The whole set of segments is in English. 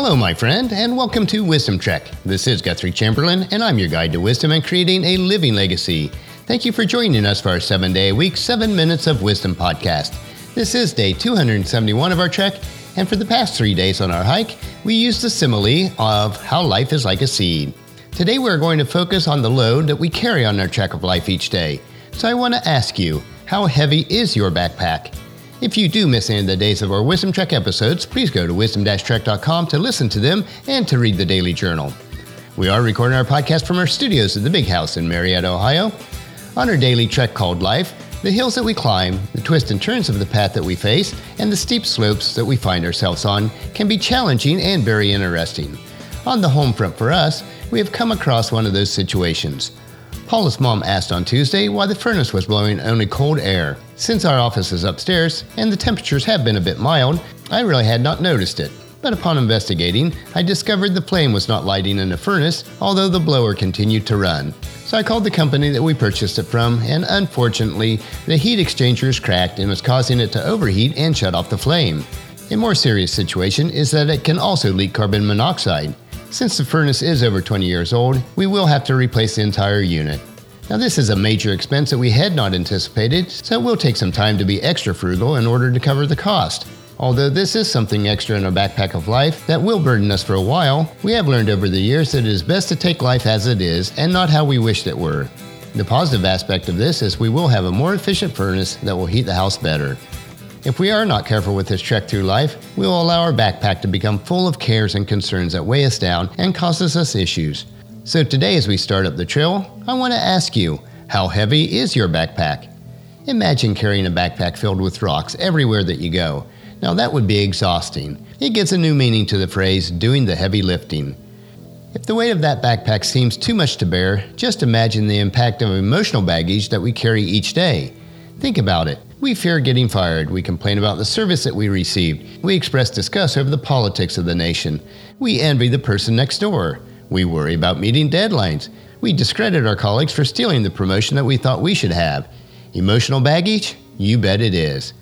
Hello, my friend, and welcome to Wisdom Trek. This is Guthrie Chamberlain, and I'm your guide to wisdom and creating a living legacy. Thank you for joining us for our seven day a week, seven minutes of wisdom podcast. This is day 271 of our trek, and for the past three days on our hike, we used the simile of how life is like a seed. Today, we're going to focus on the load that we carry on our trek of life each day. So, I want to ask you, how heavy is your backpack? If you do miss any of the days of our Wisdom Trek episodes, please go to wisdom-trek.com to listen to them and to read the daily journal. We are recording our podcast from our studios at the Big House in Marietta, Ohio. On our daily trek called Life, the hills that we climb, the twists and turns of the path that we face, and the steep slopes that we find ourselves on can be challenging and very interesting. On the home front for us, we have come across one of those situations. Paula's mom asked on Tuesday why the furnace was blowing only cold air. Since our office is upstairs and the temperatures have been a bit mild, I really had not noticed it. But upon investigating, I discovered the flame was not lighting in the furnace, although the blower continued to run. So I called the company that we purchased it from, and unfortunately, the heat exchanger is cracked and was causing it to overheat and shut off the flame. A more serious situation is that it can also leak carbon monoxide. Since the furnace is over 20 years old, we will have to replace the entire unit. Now, this is a major expense that we had not anticipated, so it will take some time to be extra frugal in order to cover the cost. Although this is something extra in our backpack of life that will burden us for a while, we have learned over the years that it is best to take life as it is and not how we wished it were. The positive aspect of this is we will have a more efficient furnace that will heat the house better. If we are not careful with this trek through life, we will allow our backpack to become full of cares and concerns that weigh us down and causes us issues. So today, as we start up the trail, I want to ask you how heavy is your backpack? Imagine carrying a backpack filled with rocks everywhere that you go. Now, that would be exhausting. It gives a new meaning to the phrase doing the heavy lifting. If the weight of that backpack seems too much to bear, just imagine the impact of emotional baggage that we carry each day. Think about it. We fear getting fired. We complain about the service that we received. We express disgust over the politics of the nation. We envy the person next door. We worry about meeting deadlines. We discredit our colleagues for stealing the promotion that we thought we should have. Emotional baggage? You bet it is.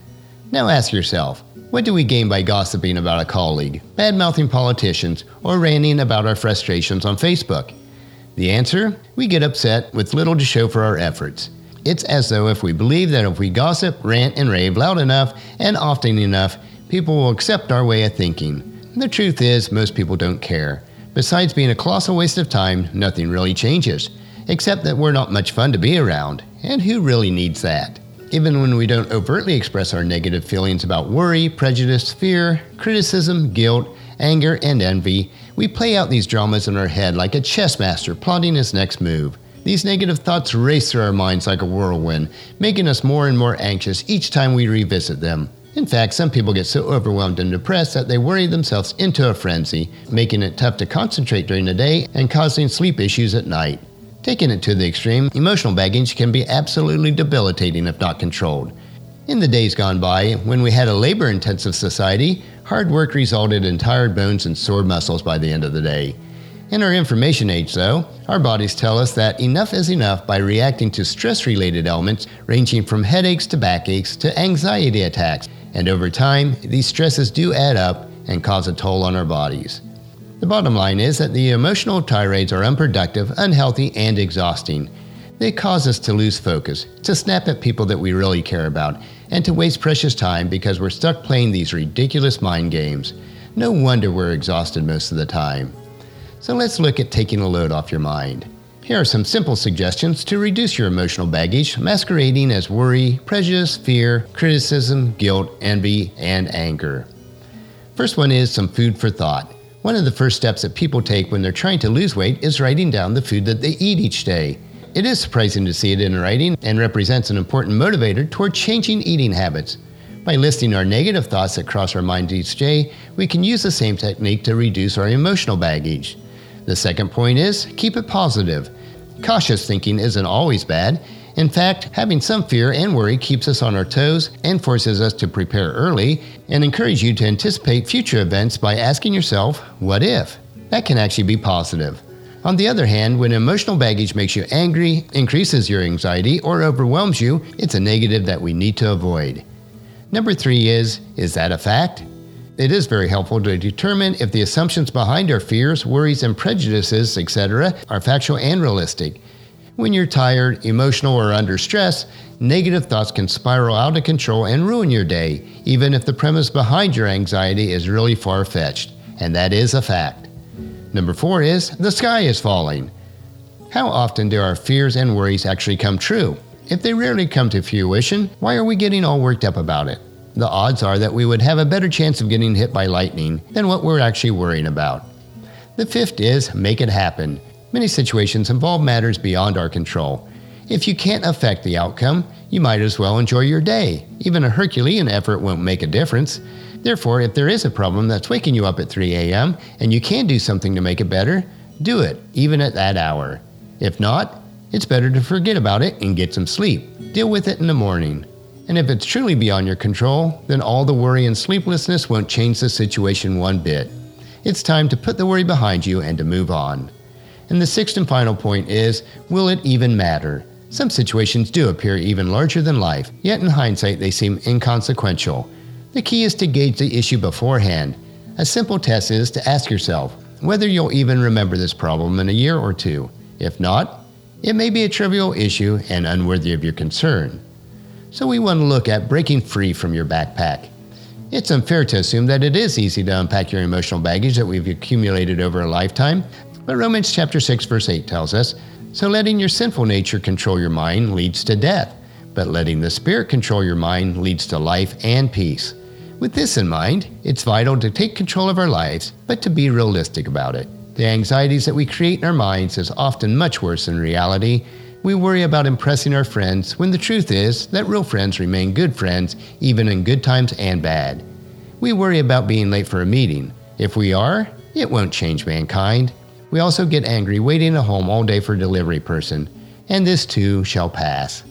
Now ask yourself what do we gain by gossiping about a colleague, bad mouthing politicians, or ranting about our frustrations on Facebook? The answer? We get upset with little to show for our efforts. It's as though if we believe that if we gossip, rant, and rave loud enough and often enough, people will accept our way of thinking. The truth is, most people don't care. Besides being a colossal waste of time, nothing really changes, except that we're not much fun to be around. And who really needs that? Even when we don't overtly express our negative feelings about worry, prejudice, fear, criticism, guilt, anger, and envy, we play out these dramas in our head like a chess master plotting his next move. These negative thoughts race through our minds like a whirlwind, making us more and more anxious each time we revisit them. In fact, some people get so overwhelmed and depressed that they worry themselves into a frenzy, making it tough to concentrate during the day and causing sleep issues at night. Taking it to the extreme, emotional baggage can be absolutely debilitating if not controlled. In the days gone by, when we had a labor intensive society, hard work resulted in tired bones and sore muscles by the end of the day. In our information age, though, our bodies tell us that enough is enough by reacting to stress related elements ranging from headaches to backaches to anxiety attacks, and over time, these stresses do add up and cause a toll on our bodies. The bottom line is that the emotional tirades are unproductive, unhealthy, and exhausting. They cause us to lose focus, to snap at people that we really care about, and to waste precious time because we're stuck playing these ridiculous mind games. No wonder we're exhausted most of the time. So let's look at taking a load off your mind. Here are some simple suggestions to reduce your emotional baggage masquerading as worry, prejudice, fear, criticism, guilt, envy, and anger. First one is some food for thought. One of the first steps that people take when they're trying to lose weight is writing down the food that they eat each day. It is surprising to see it in writing and represents an important motivator toward changing eating habits. By listing our negative thoughts that cross our mind each day, we can use the same technique to reduce our emotional baggage. The second point is keep it positive. Cautious thinking isn't always bad. In fact, having some fear and worry keeps us on our toes and forces us to prepare early and encourage you to anticipate future events by asking yourself, what if? That can actually be positive. On the other hand, when emotional baggage makes you angry, increases your anxiety, or overwhelms you, it's a negative that we need to avoid. Number three is Is that a fact? It is very helpful to determine if the assumptions behind our fears, worries, and prejudices, etc., are factual and realistic. When you're tired, emotional, or under stress, negative thoughts can spiral out of control and ruin your day, even if the premise behind your anxiety is really far fetched. And that is a fact. Number four is the sky is falling. How often do our fears and worries actually come true? If they rarely come to fruition, why are we getting all worked up about it? The odds are that we would have a better chance of getting hit by lightning than what we're actually worrying about. The fifth is make it happen. Many situations involve matters beyond our control. If you can't affect the outcome, you might as well enjoy your day. Even a Herculean effort won't make a difference. Therefore, if there is a problem that's waking you up at 3 a.m. and you can do something to make it better, do it, even at that hour. If not, it's better to forget about it and get some sleep. Deal with it in the morning. And if it's truly beyond your control, then all the worry and sleeplessness won't change the situation one bit. It's time to put the worry behind you and to move on. And the sixth and final point is will it even matter? Some situations do appear even larger than life, yet in hindsight they seem inconsequential. The key is to gauge the issue beforehand. A simple test is to ask yourself whether you'll even remember this problem in a year or two. If not, it may be a trivial issue and unworthy of your concern. So we want to look at breaking free from your backpack. It's unfair to assume that it is easy to unpack your emotional baggage that we've accumulated over a lifetime, but Romans chapter 6 verse 8 tells us, "So letting your sinful nature control your mind leads to death, but letting the spirit control your mind leads to life and peace." With this in mind, it's vital to take control of our lives, but to be realistic about it. The anxieties that we create in our minds is often much worse than reality. We worry about impressing our friends when the truth is that real friends remain good friends even in good times and bad. We worry about being late for a meeting. If we are, it won't change mankind. We also get angry waiting at home all day for a delivery person, and this too shall pass.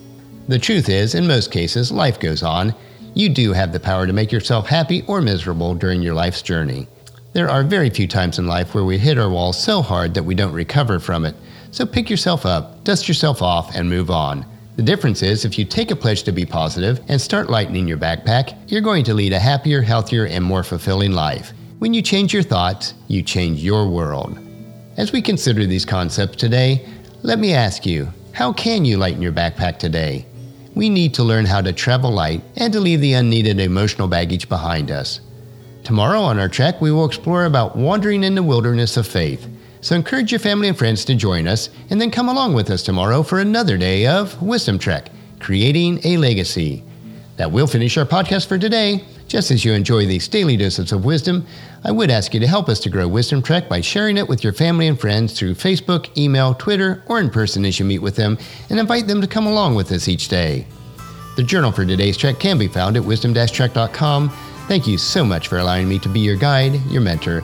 The truth is, in most cases, life goes on. You do have the power to make yourself happy or miserable during your life's journey. There are very few times in life where we hit our wall so hard that we don't recover from it. So pick yourself up, dust yourself off, and move on. The difference is if you take a pledge to be positive and start lightening your backpack, you're going to lead a happier, healthier, and more fulfilling life. When you change your thoughts, you change your world. As we consider these concepts today, let me ask you how can you lighten your backpack today? We need to learn how to travel light and to leave the unneeded emotional baggage behind us. Tomorrow on our trek, we will explore about wandering in the wilderness of faith. So encourage your family and friends to join us, and then come along with us tomorrow for another day of Wisdom Trek, creating a legacy. That will finish our podcast for today. Just as you enjoy these daily doses of wisdom, I would ask you to help us to grow Wisdom Trek by sharing it with your family and friends through Facebook, email, Twitter, or in person as you meet with them, and invite them to come along with us each day. The journal for today's trek can be found at wisdom-trek.com. Thank you so much for allowing me to be your guide, your mentor,